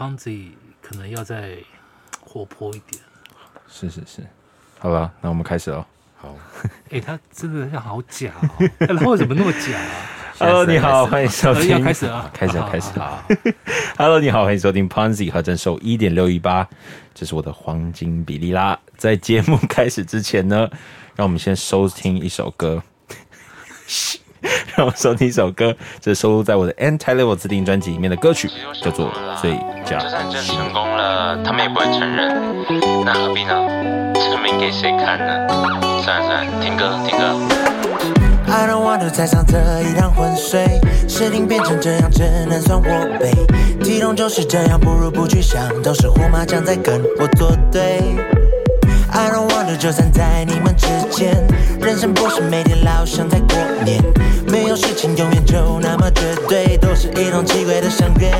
胖子可能要再活泼一点。是是是，好了，那我们开始哦。好，哎、他真的要好假哦，然后怎么那么假啊？Hello，你好，开欢迎收呃听。要开始啊，开始开始了。好好 Hello，你好，欢迎收听 Ponzi 和正收一点六一八，这是我的黄金比例啦。在节目开始之前呢，让我们先收听一首歌。让我收听一首歌，这是收录在我的 Anti Level 自定专辑里面的歌曲，叫做《最佳就算真新人成功了，他们也不会承认，那何必呢？证明给谁看呢？算了算了，听歌听歌。I don't want to 再上这一趟浑水，事情变成这样，只能算我背。体重就是这样，不如不去想，都是胡麻将在跟我作对。I don't want to 就站在你们之间，人生不是每天老像在过年，没有事情永远就那么绝对，都是一种奇怪的相约。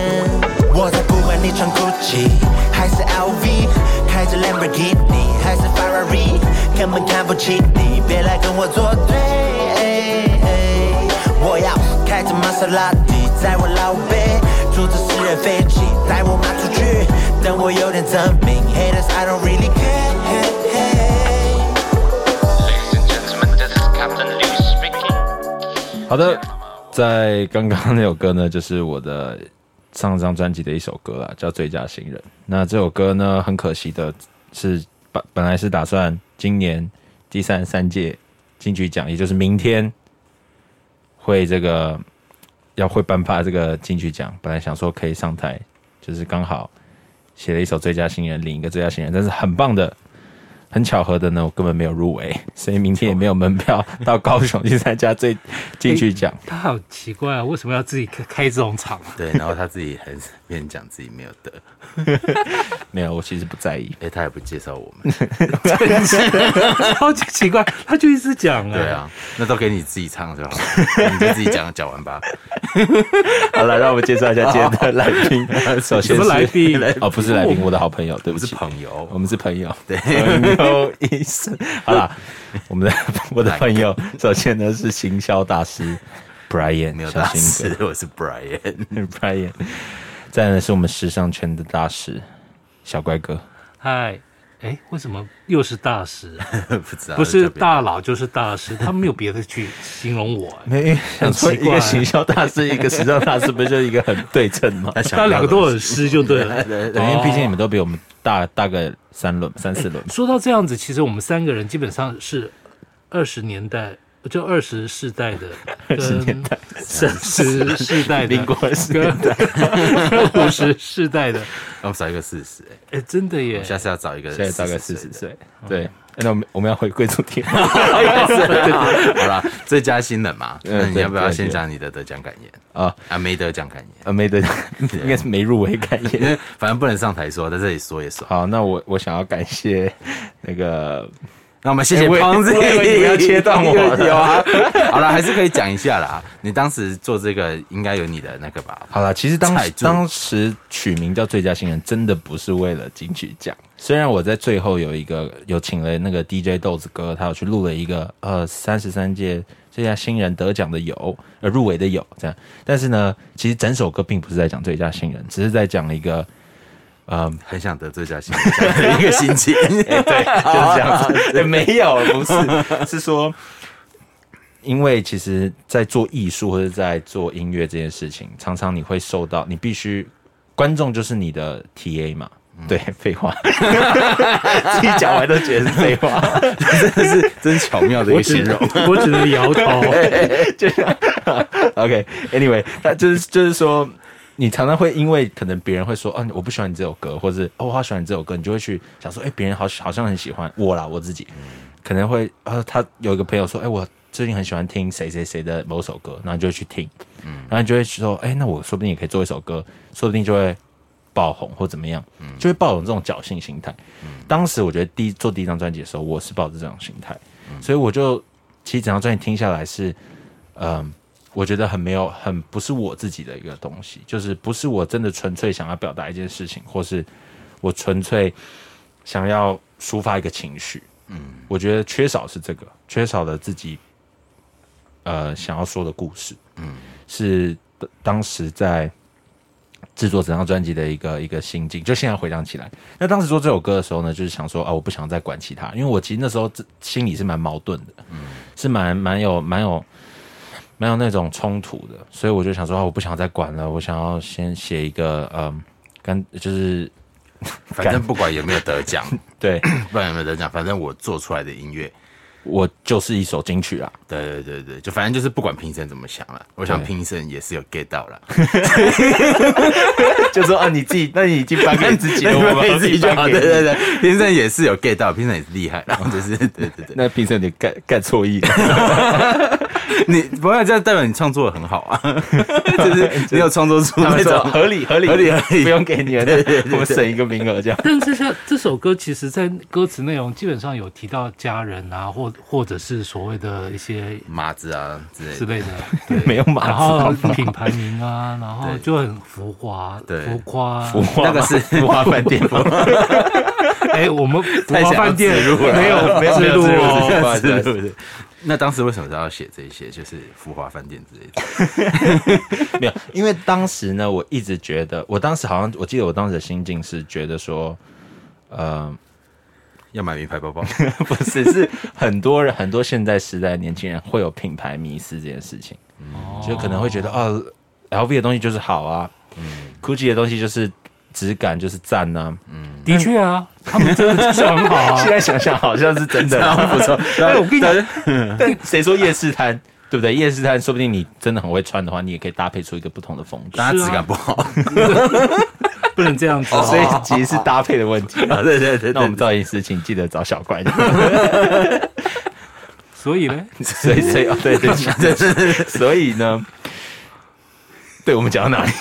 我才不管你穿 Gucci 还是 LV，开着 Lamborghini 还是 Ferrari，根本看不起你，别来跟我作对。我要开着玛莎拉蒂，载我老贝，坐着私人飞机带我妈出去，等我有点证明，Haters I don't really care。好的，在刚刚那首歌呢，就是我的上张专辑的一首歌啦，叫《最佳新人》。那这首歌呢，很可惜的是，本本来是打算今年第三十三届金曲奖，也就是明天会这个要会颁发这个金曲奖，本来想说可以上台，就是刚好写了一首最佳新人，领一个最佳新人，但是很棒的。很巧合的呢，我根本没有入围，所以明天也没有门票到高雄去参加最进去奖。他好奇怪啊，为什么要自己开开这种场啊？对，然后他自己还是边讲自己没有得，没有，我其实不在意。哎，他也不介绍我们，超级奇怪，他就一直讲啊。对啊，那都给你自己唱就好了，你就自己讲讲完吧。好了，让我们介绍一下今天的来宾。首先来宾哦，不是来宾，我的好朋友，对我们是不起，朋友，我们是朋友，对朋友医生。好了，我们的我的朋友，首先呢是行销大师 Brian，没有大师，哥我是 Brian。Brian。再来呢是我们时尚圈的大师小乖哥，嗨，哎，为什么又是大师啊？不知道，不是大佬就是大师，他没有别的去形容我、哎 没想说一奇怪个行销大师，一个时尚大师，不就一个很对称吗？他两个都很湿就对了。对，因为毕竟你们都比我们大大个三轮、三四轮。说到这样子，其实我们三个人基本上是二十年代，就二十世代的，二十年代、三十世代的，民国十跟五十世代的，我们少一个四十，哎，哎，真的耶！下次要找一个现在大概四十岁，对。那我们我们要回归主题，的。好啦，最佳新人嘛，嗯那你要不要先讲你的得奖感言啊啊？没得奖感言，啊，没得，应该是没入围感因言。为反正不能上台说，在这里说也爽。好，那我我想要感谢那个，那我们谢谢哎我以胖子，我以为你们要切断我了 有啊。好了，还是可以讲一下啦。你当时做这个应该有你的那个吧？好了，其实当当时取名叫最佳新人，真的不是为了金曲奖。虽然我在最后有一个有请了那个 DJ 豆子哥，他有去录了一个呃三十三届最佳新人得奖的有，呃入围的有这样，但是呢，其实整首歌并不是在讲最佳新人，只是在讲一个呃很想得最佳新人奖的一个心情。对，就是这样子。对没有，不是，是说，因为其实，在做艺术或者在做音乐这件事情，常常你会受到，你必须观众就是你的 TA 嘛。对，废话，自己讲完都觉得是废话，真的是真巧妙的一个形容。我只能摇头。就这样。OK，Anyway，、那就是就是说，你常常会因为可能别人会说，嗯，我不喜欢你这首歌，或者是哦，我好喜欢你这首歌，你就会去想说，哎、别人好好像很喜欢我啦，我自己。可能会，呃，他有一个朋友说，哎、我最近很喜欢听谁谁谁的某首歌，然后你就会去听，嗯，然后你就会说，哎、那我说不定也可以做一首歌，说不定就会爆红或怎么样，就会抱有这种侥幸心态。当时我觉得第一做第一张专辑的时候，我是抱着这种心态，所以我就其实整张专辑听下来是，嗯、我觉得很没有，很不是我自己的一个东西，就是不是我真的纯粹想要表达一件事情，或是我纯粹想要抒发一个情绪。嗯，我觉得缺少是这个，缺少了自己呃想要说的故事。嗯，是当时在制作整张专辑的一个一个心境，就现在回想起来，那当时做这首歌的时候呢，就是想说啊，我不想再管其他，因为我其实那时候自心里是蛮矛盾的，嗯，是蛮蛮有蛮有蛮有那种冲突的，所以我就想说啊，我不想再管了，我想要先写一个嗯，跟就是 反正不管有没有得奖，对。不管有没有得奖，反正我做出来的音乐，我就是一首金曲啊，对对对对，就反正就是不管评审怎么想了，我想对。评审也是有 get 到了，就说啊，你自己，那你已经颁给自己了，我们自己就好。对对对，评审也是有 get 到，评审也是厉害，然后就是对对对，那评审你干干错意。了，你不要这样代表你创作的很好啊，就是你有创作出那种合理合理合理合理。不用给你了，对对对我们省一个名额这样。但是像这首歌，其实在歌词内容基本上有提到家人啊，或或者是所谓的一些马子啊之类的，之类的，对，没有马子然后品牌名啊，然后就很浮华，对。浮夸，浮夸那个是浮华饭店，哎，我们浮太想要华饭店没有没有植入没有哦，那当时为什么要写这些？就是浮华饭店之类的。没有，因为当时呢，我一直觉得，我当时好像我记得我当时的心境是觉得说，呃，要买名牌包包，不是，是很多人很多现在时代的年轻人会有品牌迷思这件事情，就可能会觉得哦，LV 的东西就是好啊，嗯，GUCCI 的东西就是质感就是赞呐、嗯的确啊，他们真的就是很好啊 现。在想想好像是真的，不错。哎，我跟你讲，但谁说夜市摊对不对？夜市摊说不定你真的很会穿的话，你也可以搭配出一个不同的风格。但它质感不好。不能这样子所以其实是搭配的问题。啊，对对对，那我们造型师请记得找小怪。所以呢，所以，所以哦，对对对，所以呢，对我们讲到哪里？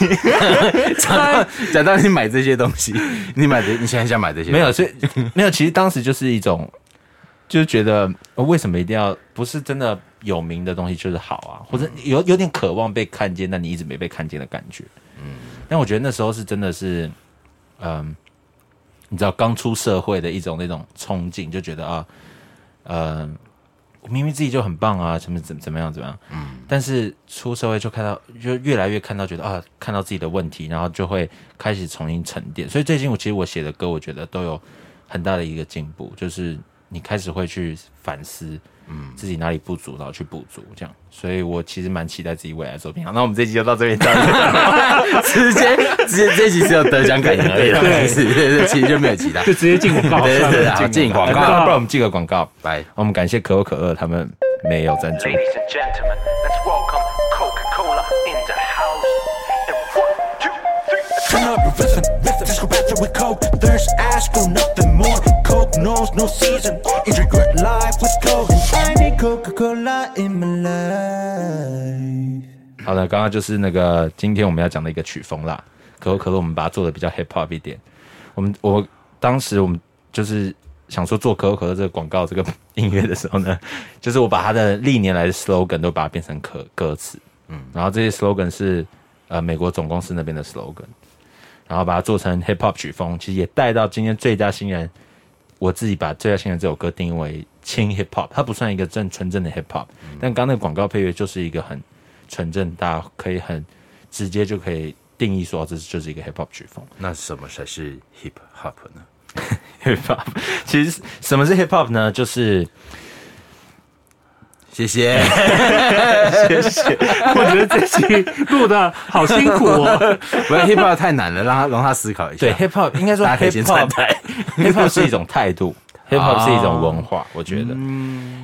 讲到讲到你买这些东西，你买的你现在想买这些？没有，所以没有。其实当时就是一种，就是觉得、呃为什么一定要不是真的有名的东西就是好啊，或者有有点渴望被看见，但你一直没被看见的感觉。嗯，但我觉得那时候是真的是，嗯，你知道刚出社会的一种那种冲劲，就觉得啊，呃，我明明自己就很棒啊，什么怎怎么样怎么样，嗯，但是出社会就看到，就越来越看到觉得啊，看到自己的问题，然后就会开始重新沉淀。所以最近我其实我写的歌，我觉得都有很大的一个进步，就是你开始会去反思，嗯，自己哪里不足，然后去补足，这样。所以我其实蛮期待自己未来的作品。好，那我们这集就到这边，直接直接这一集只有得奖感言而已了，对其实对对，其实就没有其他。就直接进广告。对对对进广告不然不然我们进个广告。拜。我们感谢可口可乐，他们没有赞助。Ladies and gentlemen, let's welcome Coca-Cola in the house. And one, two, three. Turn up your rhythm, rhythm. Just go better with Coke. Thirst, ask for nothing more. Coke knows no season. Coca-Cola in my life 好的，刚刚就是那个今天我们要讲的一个曲风啦。可口可乐我们把它做的比较 hip hop 一点。我们我当时我们就是想说做可口可乐这个广告这个音乐的时候呢，就是我把它的历年来的 slogan 都把它变成可歌词，嗯，然后这些 slogan 是呃美国总公司那边的 slogan，然后把它做成 hip hop 曲风，其实也带到今天最佳新人。我自己把最佳新人这首歌定义为轻 hip hop，它不算一个正纯正的 hip hop，、但刚刚那个广告配乐就是一个很纯正，大家可以很直接就可以定义说这就是一个 hip hop 曲风。那什么才是 hip hop 呢？hip hop 其实什么是 hip hop 呢？就是谢谢。谢谢我觉得这期录的好辛苦哦。不是 hip hop 太难了，让他让他思考一下。对 hip hop 应该说大家可以 hip 先转 hop 台。hip hop 是一种态度，hip hop 是一种文化，我觉得。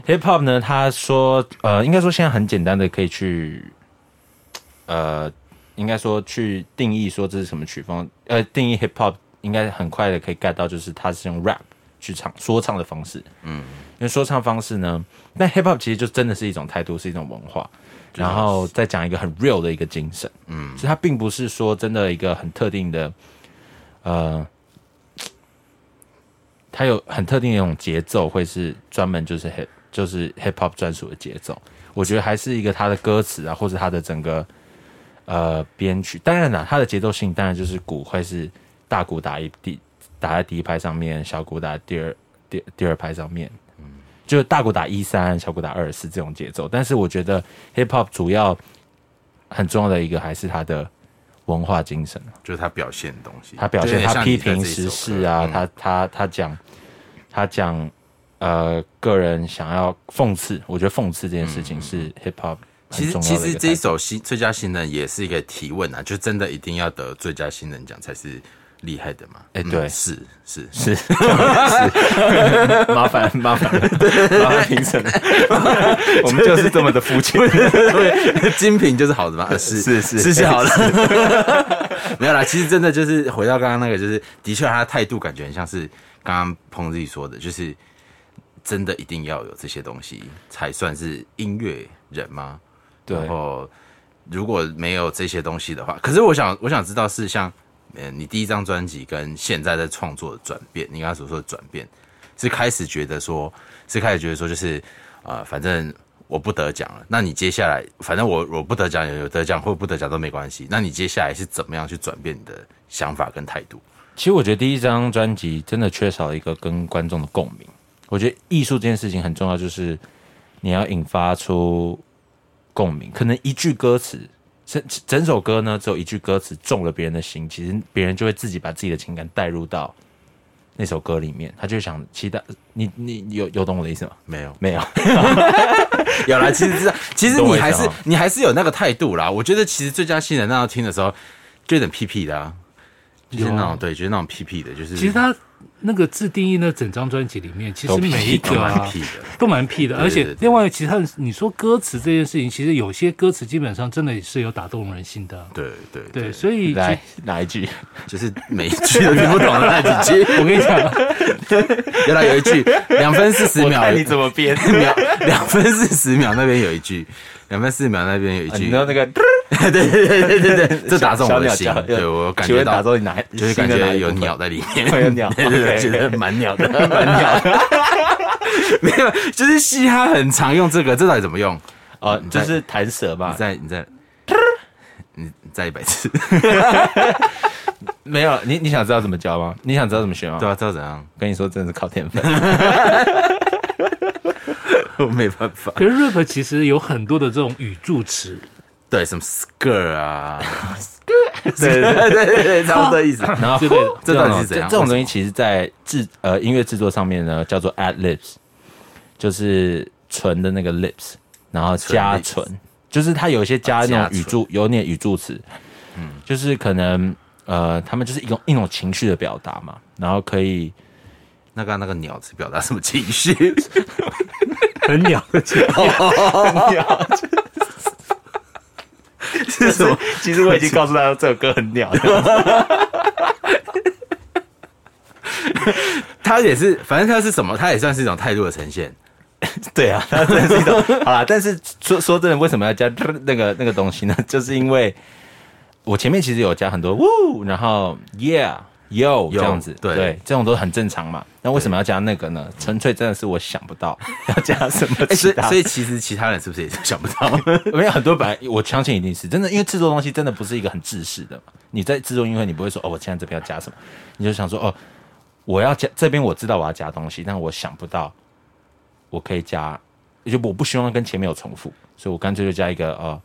hip hop 呢，他说呃，应该说现在很简单的可以去呃，应该说去定义说这是什么曲风，呃，定义 hip hop 应该很快的可以 get 到，就是它是用 rap 去唱说唱的方式。嗯，因为说唱方式呢，但 hip hop 其实就真的是一种态度，是一种文化。然后再讲一个很 real 的一个精神，嗯，所以它并不是说真的一个很特定的，呃，它有很特定的一种节奏，会是专门就是 hip 就是 hip hop 专属的节奏。我觉得还是一个它的歌词啊，或者它的整个呃编曲。当然啦，它的节奏性当然就是鼓会是大鼓打一第打在第一拍上面，小鼓打第二第第二拍上面，嗯，就是大鼓打一三，小鼓打二四这种节奏。但是我觉得 hip hop 主要很重要的一个还是它的文化精神。就是他表现的东西，他表现他批评时事啊，他他他讲他讲呃个人想要讽刺，我觉得讽刺这件事情是 hip hop 其实其实这一首新最佳新人也是一个提问啊，就真的一定要得最佳新人奖才是厉害的嘛？嗯哎对是是 是是 麻烦麻烦麻烦评审，我们就是这么的肤浅。对，精品就是好的嘛？呃是是是是是好的，没有啦。其实真的就是回到刚刚那个，就是的确他的态度感觉很像是刚刚彭自己说的，就是真的一定要有这些东西才算是音乐人吗？对然后如果没有这些东西的话，可是我想我想知道是像嗯你第一张专辑跟现在在创作的转变，你刚刚所说的转变，是开始觉得说，是开始觉得说就是呃反正。我不得奖了，那你接下来，反正我我不得奖，有得奖或不得奖都没关系。那你接下来是怎么样去转变你的想法跟态度？其实我觉得第一张专辑真的缺少一个跟观众的共鸣。我觉得艺术这件事情很重要，就是你要引发出共鸣。可能一句歌词，整整首歌呢只有一句歌词中了别人的心，其实别人就会自己把自己的情感带入到那首歌里面，他就想期待你你你有有懂我的意思吗？没有，没有，有啦，其实是，其实你还是你还是有那个态度啦。我觉得其实最佳新人那要听的时候，就有点屁屁的啊，就是那种对，就是那种屁屁的，就是其实他那个自定义那整张专辑里面，其实每一个都蛮啊屁的。都蛮屁的，而且另外其他你说歌词这件事情，其实有些歌词基本上真的是有打动人心的啊。对对对，所以其来哪一句？就是每一句都听不懂的那几句。我跟你讲，原来有一句两分四十秒，你怎么编？秒两分四十秒那边有一句，两分四十秒那边有一句啊你知，道那个对对对对对对，这打中我的心对我感觉到打中你哪？就是感觉有鸟在里面，会有鸟对对觉得 蛮鸟的，蛮鸟的。没有，就是嘻哈很常用这个，这到底怎么用？哦，就是弹舌吧你。再你再你你再一百次，没有，你你想知道怎么教吗？你想知道怎么学吗？对啊，知道怎样？跟你说，真的是靠天分。我没办法。可是 rap 其实有很多的这种语助词，对，什么 skr 啊，对对对对对对，差不多意思。然后这到底是怎样？这种东西，其实在制呃音乐制作上面呢，叫做 ad lips，就是纯的那个 lips，然后加唇唇，就是它有一些加那种语助，有点语助词，嗯，就是可能呃，他们就是一种一种情绪的表达嘛，然后可以那刚刚那个鸟是表达什么情绪？很鸟的词。是什么？其实我已经告诉大家这首歌很鸟 他也是，反正他是什么，他也算是一种态度的呈现。对啊，他真的是一种好啦。但是说说真的，为什么要加那个那个东西呢？就是因为我前面其实有加很多 woo，然后 yeah yo 这样子，对这种都很正常嘛。那为什么要加那个呢？纯粹真的是我想不到 要加什么哎，所其他。以所以其实其他人是不是也是想不到？没有很多本来我相信一定是真的，因为制作东西真的不是一个很制式的嘛。你在制作音乐，你不会说哦，我现在这边要加什么，你就想说哦，我要加这边我知道我要加东西，但我想不到我可以加，就我不希望跟前面有重复，所以我干脆就加一个呃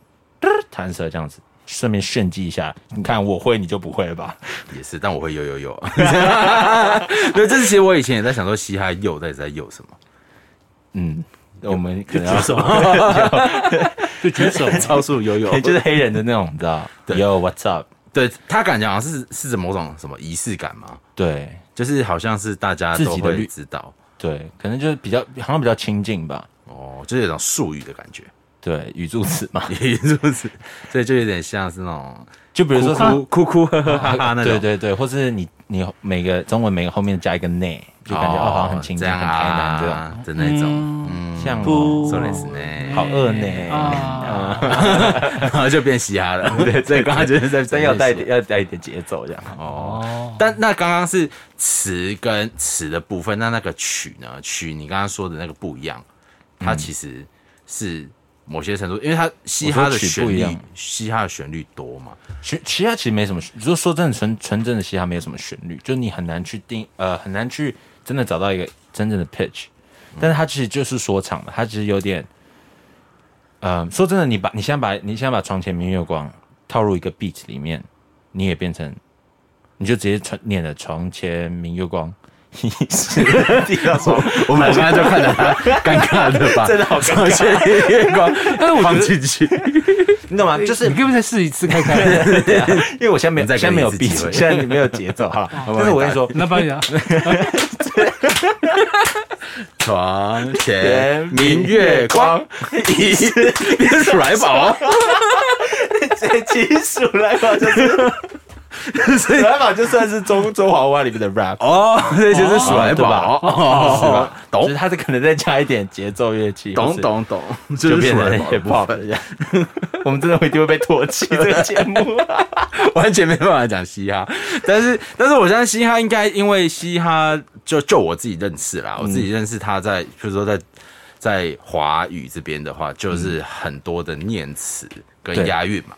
弹舌这样子，顺便炫技一下。你看我会，你就不会吧？也是，但我会有有有。对，这是其实我以前也在想说，嘻哈又到底在有什么？嗯，我们可能举要手，就举手。超速游泳，就是黑人的那种，你知道对？Yo what's up？对他感觉好像是是某种什么仪式感嘛，对就是好像是大家都会自己的知道对，可能就是比较好像比较亲近吧。哦，就是有种术语的感觉，对，语助词嘛，也是不是？所以就有点像是那种就比如说哭哭哭哭呵呵哈哈那种，对对对，或是你你每个中文每个后面加一个内，就感觉哦好像很亲近、很开朗这种，啊的那种，嗯，像说的是呢，好饿呢，啊，然后就变嘻哈了。对，所以刚刚就是在真 要带要带一点节奏这样。哦。但那刚刚是词跟词的部分，那那个曲呢？曲你刚刚说的那个不一样，它其实是某些程度，因为它嘻哈的曲旋律不一样，嘻哈的旋律多嘛，其其他其实没什么，就说真的纯纯正的嘻哈没有什么旋律，就你很难去定呃很难去真的找到一个真正的 pitch，但是它其实就是说唱嘛，它其实有点，呃，说真的，你把你先把你先把床前明月光套入一个 beat 里面，你也变成，你就直接传念了床前明月光，疑 是地上霜。我们刚才就看着他尴尬的吧真的好尴尬床前月光 放进去，你懂吗？就是你可不可以再试一次看看？因为我现在没有，再给现在没有比，你一次机会现在没有节奏哈。但是我跟你说，那帮你啊，床前明月光，疑是你是鼠来宝，这其实鼠来宝就是，鼠来宝就算是中中华湾里面的 rap，哦，这就是鼠来对吧宝，哦是吧？懂就是它是可能再加一点节奏乐器，懂懂懂，就就是变成鼠来宝 hip 的部 hop 分这样。我们真的会一定会被唾弃这个节目。完全没办法讲嘻哈，但是但是我相信嘻哈应该因为嘻哈就就我自己认识啦，我自己认识他在，比如说在在华语这边的话，就是很多的念词跟对押韵嘛，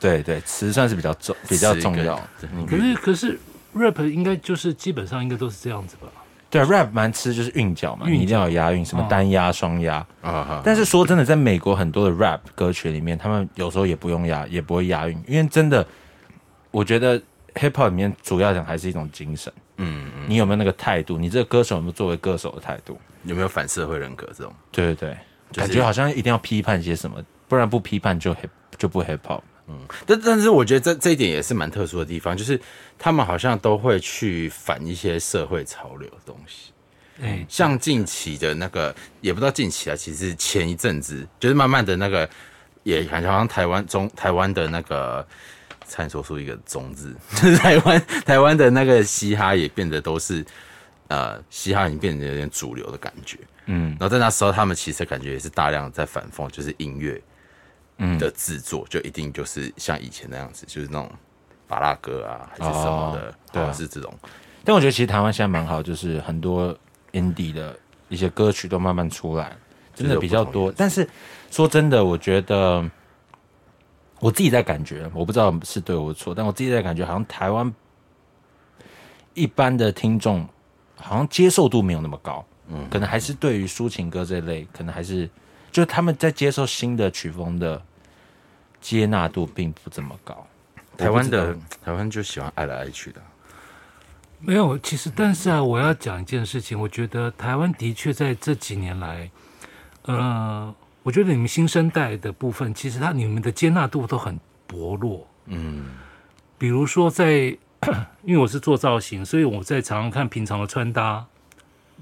对对，词算是比较重，比较重要。嗯可是可是 rap 应该就是基本上应该都是这样子吧？对，rap 蛮吃就是韵脚嘛，你一定要有押韵，什么哦单押、双押。啊哈，但是说真的，在美国很多的 rap 歌曲里面，他们有时候也不用押，也不会押韵，因为真的，我觉得 hip hop 里面主要讲还是一种精神。嗯嗯，你有没有那个态度？你这个歌手有没有作为歌手的态度？有没有反社会人格这种？对对对，就是感觉好像一定要批判些什么，不然不批判就 hip 就不 hip hop。但但是我觉得这这一点也是蛮特殊的地方，就是他们好像都会去反一些社会潮流的东西。哎，像近期的那个，也不知道近期啊，其实前一阵子就是慢慢的那个，也感觉好像台湾中台湾的那个，差点说出一个“中”字，就 是台湾台湾的那个嘻哈也变得都是，呃，嘻哈已经变得有点主流的感觉。嗯然后在那时候，他们其实感觉也是大量在反讽，就是音乐嗯的制作，就一定就是像以前那样子，就是那种巴拉歌啊，还是什么的哦，对是这种，但我觉得其实台湾现在蛮好，就是很多 indie 的一些歌曲都慢慢出来，真的比较多。但是说真的，我觉得我自己在感觉，我不知道是对或错，但我自己在感觉，好像台湾一般的听众好像接受度没有那么高，嗯，可能还是对于抒情歌这类，可能还是就他们在接受新的曲风的接纳度并不怎么高。台湾的台湾就喜欢爱来爱去的，没有，其实但是啊，我要讲一件事情，我觉得台湾的确在这几年来，呃，我觉得你们新生代的部分，其实他你们的接纳度都很薄弱。嗯，比如说在，因为我是做造型，所以我在常常看平常的穿搭，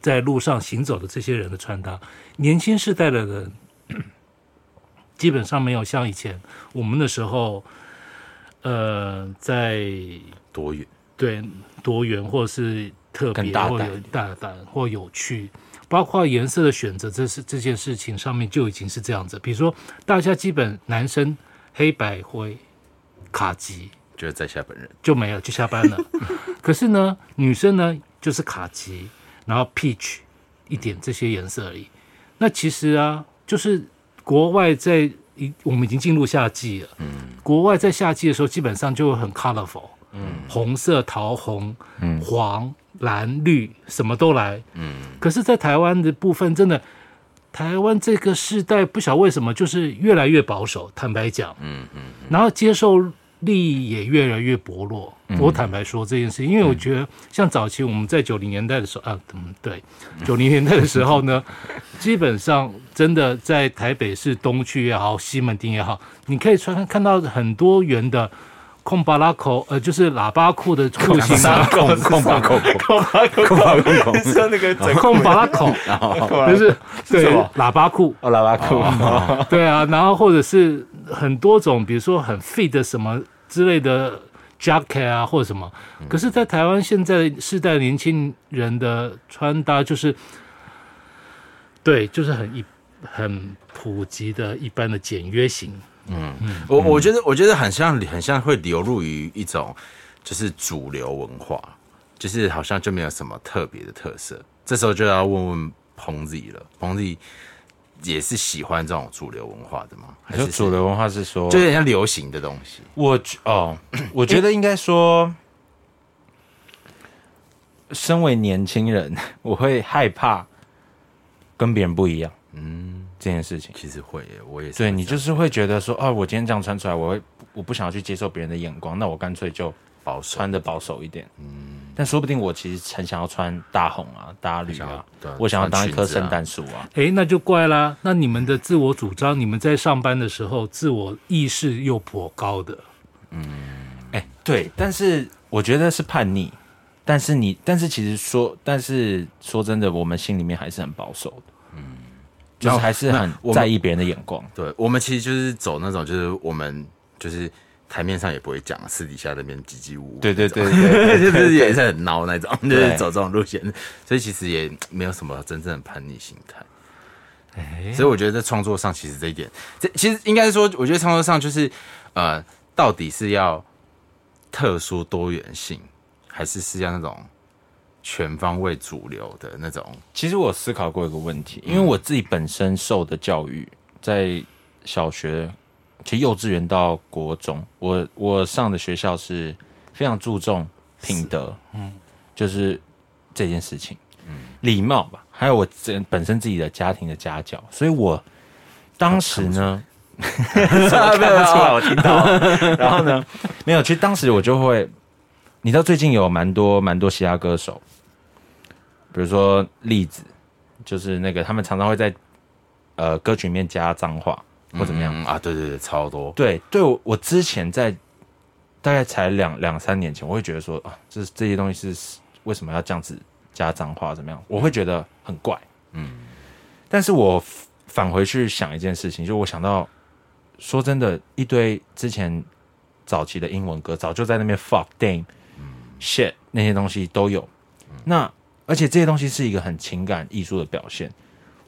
在路上行走的这些人的穿搭，年轻世代的人基本上没有像以前我们的时候，呃，在多元。对多元或者是特别更大或有大胆或有趣，包括颜色的选择，这是这件事情上面就已经是这样子。比如说，大家基本男生黑白灰卡其就是在下本人，就没有，就下班了。可是呢，女生呢就是卡其，然后 peach 一点这些颜色而已。那其实啊，就是国外在一我们已经进入夏季了，嗯，国外在夏季的时候基本上就会很 colorful，嗯，红色、桃红、嗯。黄、蓝、绿什么都来，嗯，可是，在台湾的部分，真的，台湾这个世代不晓得为什么就是越来越保守。坦白讲，嗯嗯，然后接受力也越来越薄弱。我坦白说这件事，因为我觉得像早期我们在九零年代的时候啊，嗯，对，九零年代的时候呢，基本上真的在台北市东区也好，西门町也好，你可以穿看到很多元的。空巴拉口，呃，就是喇叭裤的裤型啊，空空吧空空吧空空，是那个整空巴拉口，就是 对喇叭裤，哦，喇叭裤，对啊，然后或者是很多种，比如说很 fit 的什么之类的 jacket 啊，或者什么。可是，在台湾现在世代年轻人的穿搭就是，对，就是很一很普及的一般的简约型。嗯我我觉得我觉得很像很像会流入于一种就是主流文化，就是好像就没有什么特别的特色。这时候就要问问彭子了，彭子也是喜欢这种主流文化的吗？还是主流文化是说，就有点像流行的东西？我觉哦，我觉得应该说，身为年轻人，我会害怕跟别人不一样。嗯，这件事情。其实会耶，我也是对。你就是会觉得说，哦，我今天这样穿出来，我会我不想要去接受别人的眼光，那我干脆就保守穿的保守一点。嗯，但说不定我其实很想要穿大红啊、大绿啊我想要当一棵圣诞树啊。诶，那就怪啦。那你们的自我主张，你们在上班的时候自我意识又颇高的，嗯哎、对，但是我觉得是叛逆，但是你，但是其实说，但是说真的，我们心里面还是很保守的，嗯，就是还是很在意别人的眼光。对我们其实就是走那种，就是我们就是台面上也不会讲，私底下那边唧唧呜呜，对对对对对 就是也是很孬那种，就是走这种路线，所以其实也没有什么真正的叛逆心态。哎，所以我觉得在创作上，其实这一点，这其实应该说，我觉得创作上就是，呃，到底是要特殊多元性，还是是要那种全方位主流的那种？其实我思考过一个问题，因为我自己本身受的教育，在小学，其实幼稚园到国中，我我上的学校是非常注重品德，嗯，就是这件事情，嗯，礼貌吧，还有我这本身自己的家庭的家教，所以我当时呢，什么看不出来，我听到，然后呢，没有，其实当时我就会，你知道最近有蛮多蛮多嘻哈歌手。比如说例子，就是那个他们常常会在呃歌曲里面加脏话或怎么样。嗯啊？对对对，超多。对，对我我之前在大概才两两三年前，我会觉得说啊，这这些东西是为什么要这样子加脏话怎么样？我会觉得很怪。嗯，但是我返回去想一件事情，就我想到，说真的，一堆之前早期的英文歌早就在那边 fuck damn、shit 那些东西都有。那而且这些东西是一个很情感艺术的表现。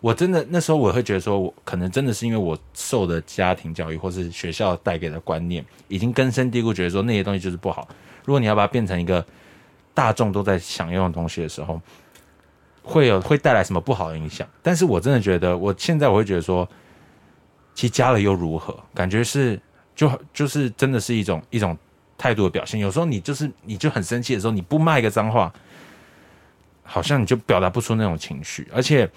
我真的那时候我会觉得说，我可能真的是因为我受的家庭教育或是学校带给的观念，已经根深蒂固，觉得说那些东西就是不好。如果你要把它变成一个大众都在享用的东西的时候，会有会带来什么不好的影响？但是我真的觉得，我现在我会觉得说，其实加了又如何？感觉是就就是真的是一种一种态度的表现。有时候你就是你就很生气的时候，你不骂一个脏话，好像你就表达不出那种情绪，而且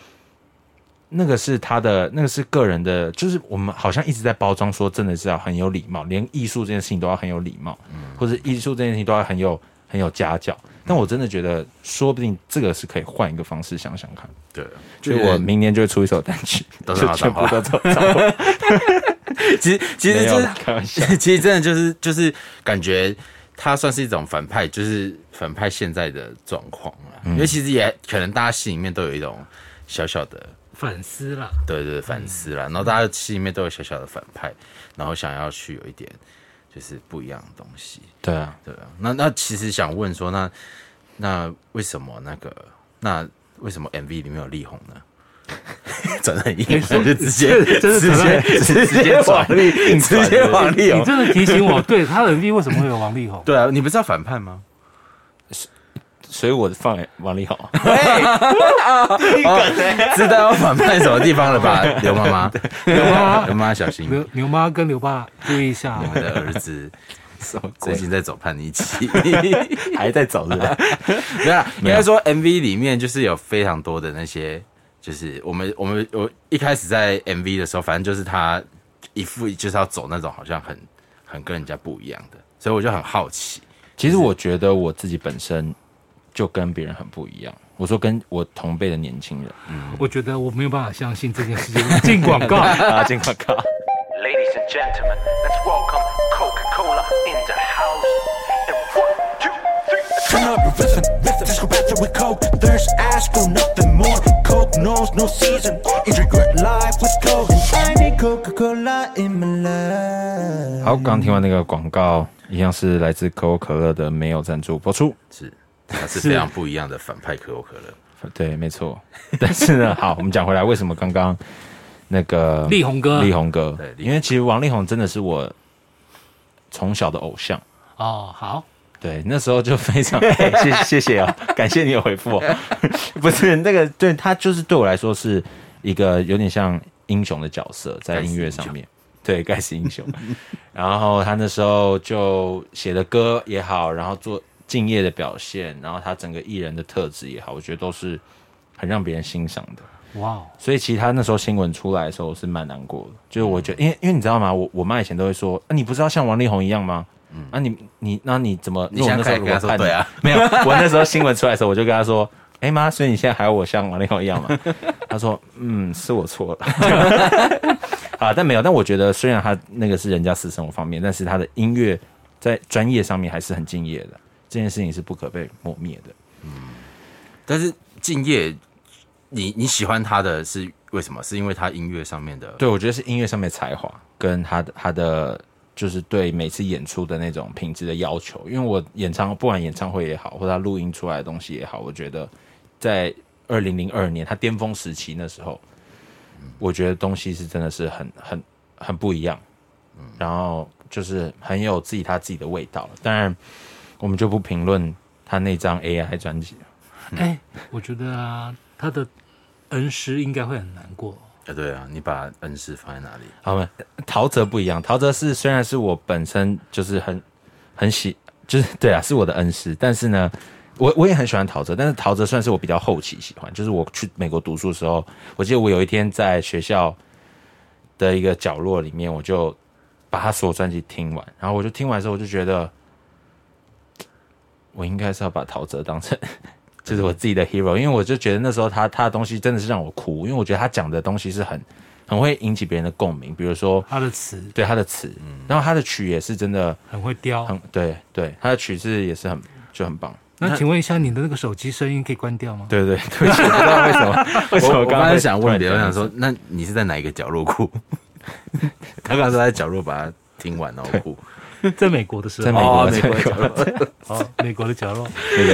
那个是他的那个是个人的，就是我们好像一直在包装说，真的是要很有礼貌，连艺术这件事情都要很有礼貌，或者艺术这件事情都要很有很有家教。但我真的觉得，说不定这个是可以换一个方式想想看。对，所以我明年就会出一首单曲，都是全部都走。其实其实就是开玩笑。其实真的就是就是感觉他算是一种反派，就是反派现在的状况了。因为其实也可能大家心里面都有一种小小的反思啦。对对对反思啦，然后大家心里面都有小小的反派，然后想要去有一点就是不一样的东西。对啊，对啊，那那其实想问说，那那为什么那个那为什么 MV 里面有力宏呢？转的很硬，我就直接 真的直接直接往力直接往力宏。你真的提醒我，对他的 MV 为什么会有王力宏？对啊，你不是要反叛吗？所以我放给王力宏。知道要反叛什么地方了吧？刘妈妈，刘妈妈刘妈妈小心，刘牛妈跟刘爸注意一下哦。我的儿子最近在走叛逆期。还在走是吧？没有，应该说 MV 里面就是有非常多的那些，就是我们我们我一开始在 MV 的时候，反正就是他一副就是要走那种好像很很跟人家不一样的，所以我就很好奇。其实我觉得我自己本身就跟别人很不一样。我说跟我同辈的年轻人我觉得我没有办法相信这件事情。进广告，啊，进广告。Ladies and gentlemen, let's welcome Coca-Cola in the house. And one, two, three, Turn up your rhythm, rhythm. Just go better with Coke. There's ask for nothing more. Coke knows no season. Enjoy good life with Coke. And I need Coca-Cola in my life. 好，刚刚听完那个广告，一样是来自可口可乐的没有赞助播出。是，它是非常不一样的反派可口可乐。对，没错。但是呢，好，我们讲回来，为什么刚刚那个力宏哥力宏哥对因为其实王力宏真的是我从小的偶像。哦，好，对，那时候就非常 谢谢谢哦，感谢你有回复哦。不是那个，对他就是对我来说是一个有点像英雄的角色，在音乐上面，对，盖世英雄。然后他那时候就写的歌也好，然后做敬业的表现，然后他整个艺人的特质也好，我觉得都是很让别人欣赏的。哇哦，所以其实他那时候新闻出来的时候，我是蛮难过的。就是我觉得，因为因为你知道吗？我我妈以前都会说，啊，你不是要像王力宏一样吗？嗯啊你，你那你怎么？你现在因为我那时候可以跟他说对啊，没有，我那时候新闻出来的时候，我就跟他说，哎、妈，所以你现在还要我像王力宏一样吗？他说，嗯，是我错了。啊，但没有，但我觉得虽然他那个是人家私生活方面，但是他的音乐在专业上面还是很敬业的，这件事情是不可被磨灭的。嗯但是敬业，你你喜欢他的是为什么？是因为他音乐上面的对，我觉得是音乐上面才华，跟他的他的就是对每次演出的那种品质的要求。因为我演唱不管演唱会也好，或者他录音出来的东西也好，我觉得在二零零二年他巅峰时期那时候，我觉得东西是真的是很很很不一样，然后就是很有自己他自己的味道了。当然，我们就不评论他那张 AI 专辑了。哎、我觉得啊，他的恩师应该会很难过。啊，对啊，你把恩师放在哪里？好吗？陶喆不一样，陶喆是虽然是我本身就是很很喜，就是对啊，是我的恩师，但是呢，我我也很喜欢陶喆，但是陶喆算是我比较后期喜欢，就是我去美国读书的时候，我记得我有一天在学校的一个角落里面，我就把他所有专辑听完，然后我就听完之后，我就觉得我应该是要把陶喆当成。就是我自己的 hero，因为我就觉得那时候他他的东西真的是让我哭，因为我觉得他讲的东西是很很会引起别人的共鸣，比如说他的词对他的词，然后他的曲也是真的很会雕。很对对，他的曲子也是很就很棒。那请问一下，你的那个手机声音可以关掉吗？对对对，不起我不知道为什么 为什么我我刚才刚想问别人，我想说，那你是在哪一个角落哭？他刚刚说在角落把它听完然后哭。在美国的时候，在美国。哦美国在角落。哦，美国的角落，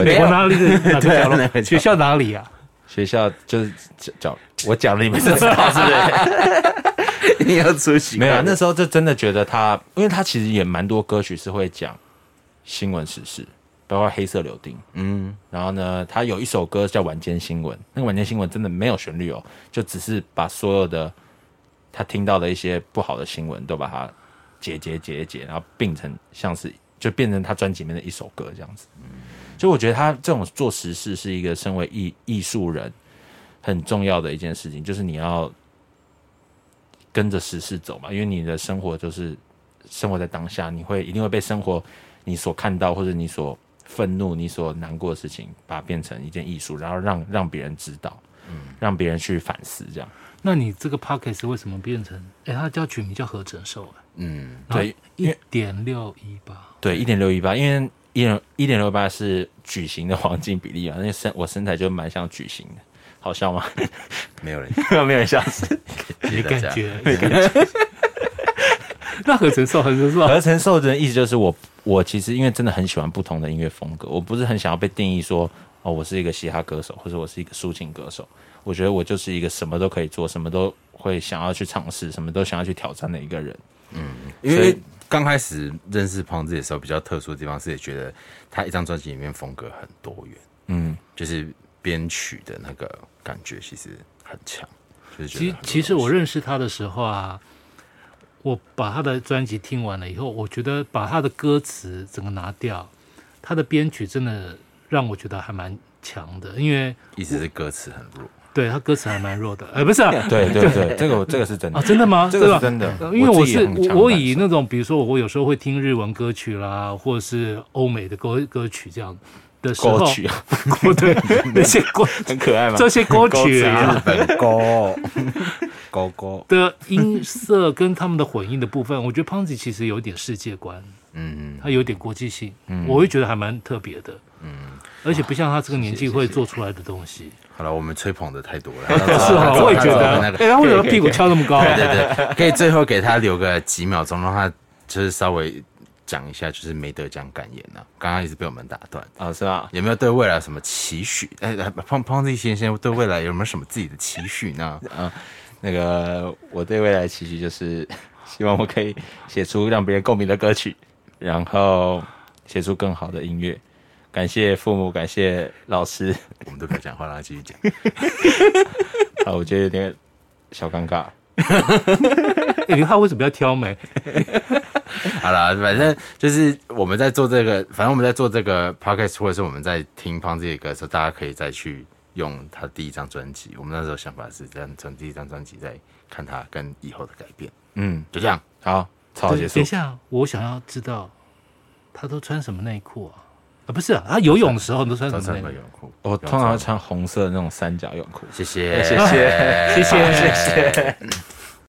美国哪里？的哪个角落？角学校哪里啊？学校就是讲我讲了你们就知道是不是？你要出席。没有啊，那时候就真的觉得他，因为他其实也蛮多歌曲是会讲新闻时事，包括黑色柳丁。嗯，然后呢，他有一首歌叫《晚间新闻》，那个晚间新闻真的没有旋律哦，就只是把所有的他听到的一些不好的新闻都把它解解解解，然后并成像是就变成他专辑里面的一首歌这样子。所以我觉得他这种做实事是一个身为艺艺术人很重要的一件事情，就是你要跟着时事走嘛，因为你的生活就是生活在当下，你会一定会被生活你所看到或者你所愤怒、你所难过的事情，把它变成一件艺术，然后让让别人知道，嗯让别人去反思，这样那你这个 p o c k e t 为什么变成？哎，它叫取名叫合成兽哎，嗯，对因一为点六一八，对，一点六一八，因为一点一点六八是矩形的黄金比例嘛，那身我身材就蛮像矩形的，好笑吗？没有人，没有人笑死。没。感觉，没感觉。那合成兽，合成兽，合成兽的意思就是我，我其实因为真的很喜欢不同的音乐风格，我不是很想要被定义说，哦，我是一个嘻哈歌手，或者我是一个抒情歌手。我觉得我就是一个什么都可以做，什么都会想要去尝试，什么都想要去挑战的一个人。因为刚开始认识胖子的时候，比较特殊的地方是也觉得他一张专辑里面风格很多元，嗯，就是编曲的那个感觉其实很强。其很多其实我认识他的时候啊，我把他的专辑听完了以后，我觉得把他的歌词整个拿掉，他的编曲真的让我觉得还蛮强的，因为意思是歌词很弱，对他歌词还蛮弱的，呃，不是啊，对对对，这个我这个是真的。啊，真的吗？这个吧？是真的呃因为我是我以那种比如说我有时候会听日文歌曲啦，或者是欧美的歌歌曲这样的时候，歌曲啊，哦 对那些歌 很可爱嘛。这些歌曲啊。本歌。高高，的音色跟他们的混音的部分，我觉得胖子其实有点世界观，嗯，他有点国际性，我会觉得还蛮特别的，嗯，而且不像他这个年纪会做出来的东西，好了，我们吹捧的太多了，是啊，我也觉得，哎，那个，他为什么屁股翘那么高？对对对，可以最后给他留个几秒钟，让他就是稍微讲一下，就是没得奖感言呐、刚刚一直被我们打断，啊，是吧？有没有对未来有什么期许？哎，哎胖胖子先生对未来有没有什么自己的期许呢？那个我对未来的期许就是，希望我可以写出让别人共鸣的歌曲，然后写出更好的音乐。感谢父母，感谢老师。我们都不要讲话，让他继续讲。啊，我觉得有点小尴尬。哎，他为什么要挑眉？好了，反正就是我们在做这个，反正我们在做这个 podcast，或者是我们在听胖子的歌的时候，大家可以再去用他第一张专辑。我们那时候想法是这样，从第一张专辑再看他跟以后的改变，嗯，就这样。好，超好结束等一。下，我想要知道他都穿什么内裤啊？啊，不是啊，他游泳的时候都穿什早么？泳裤，我通常会穿红色的那种三角泳裤。谢谢，谢谢谢谢，谢谢。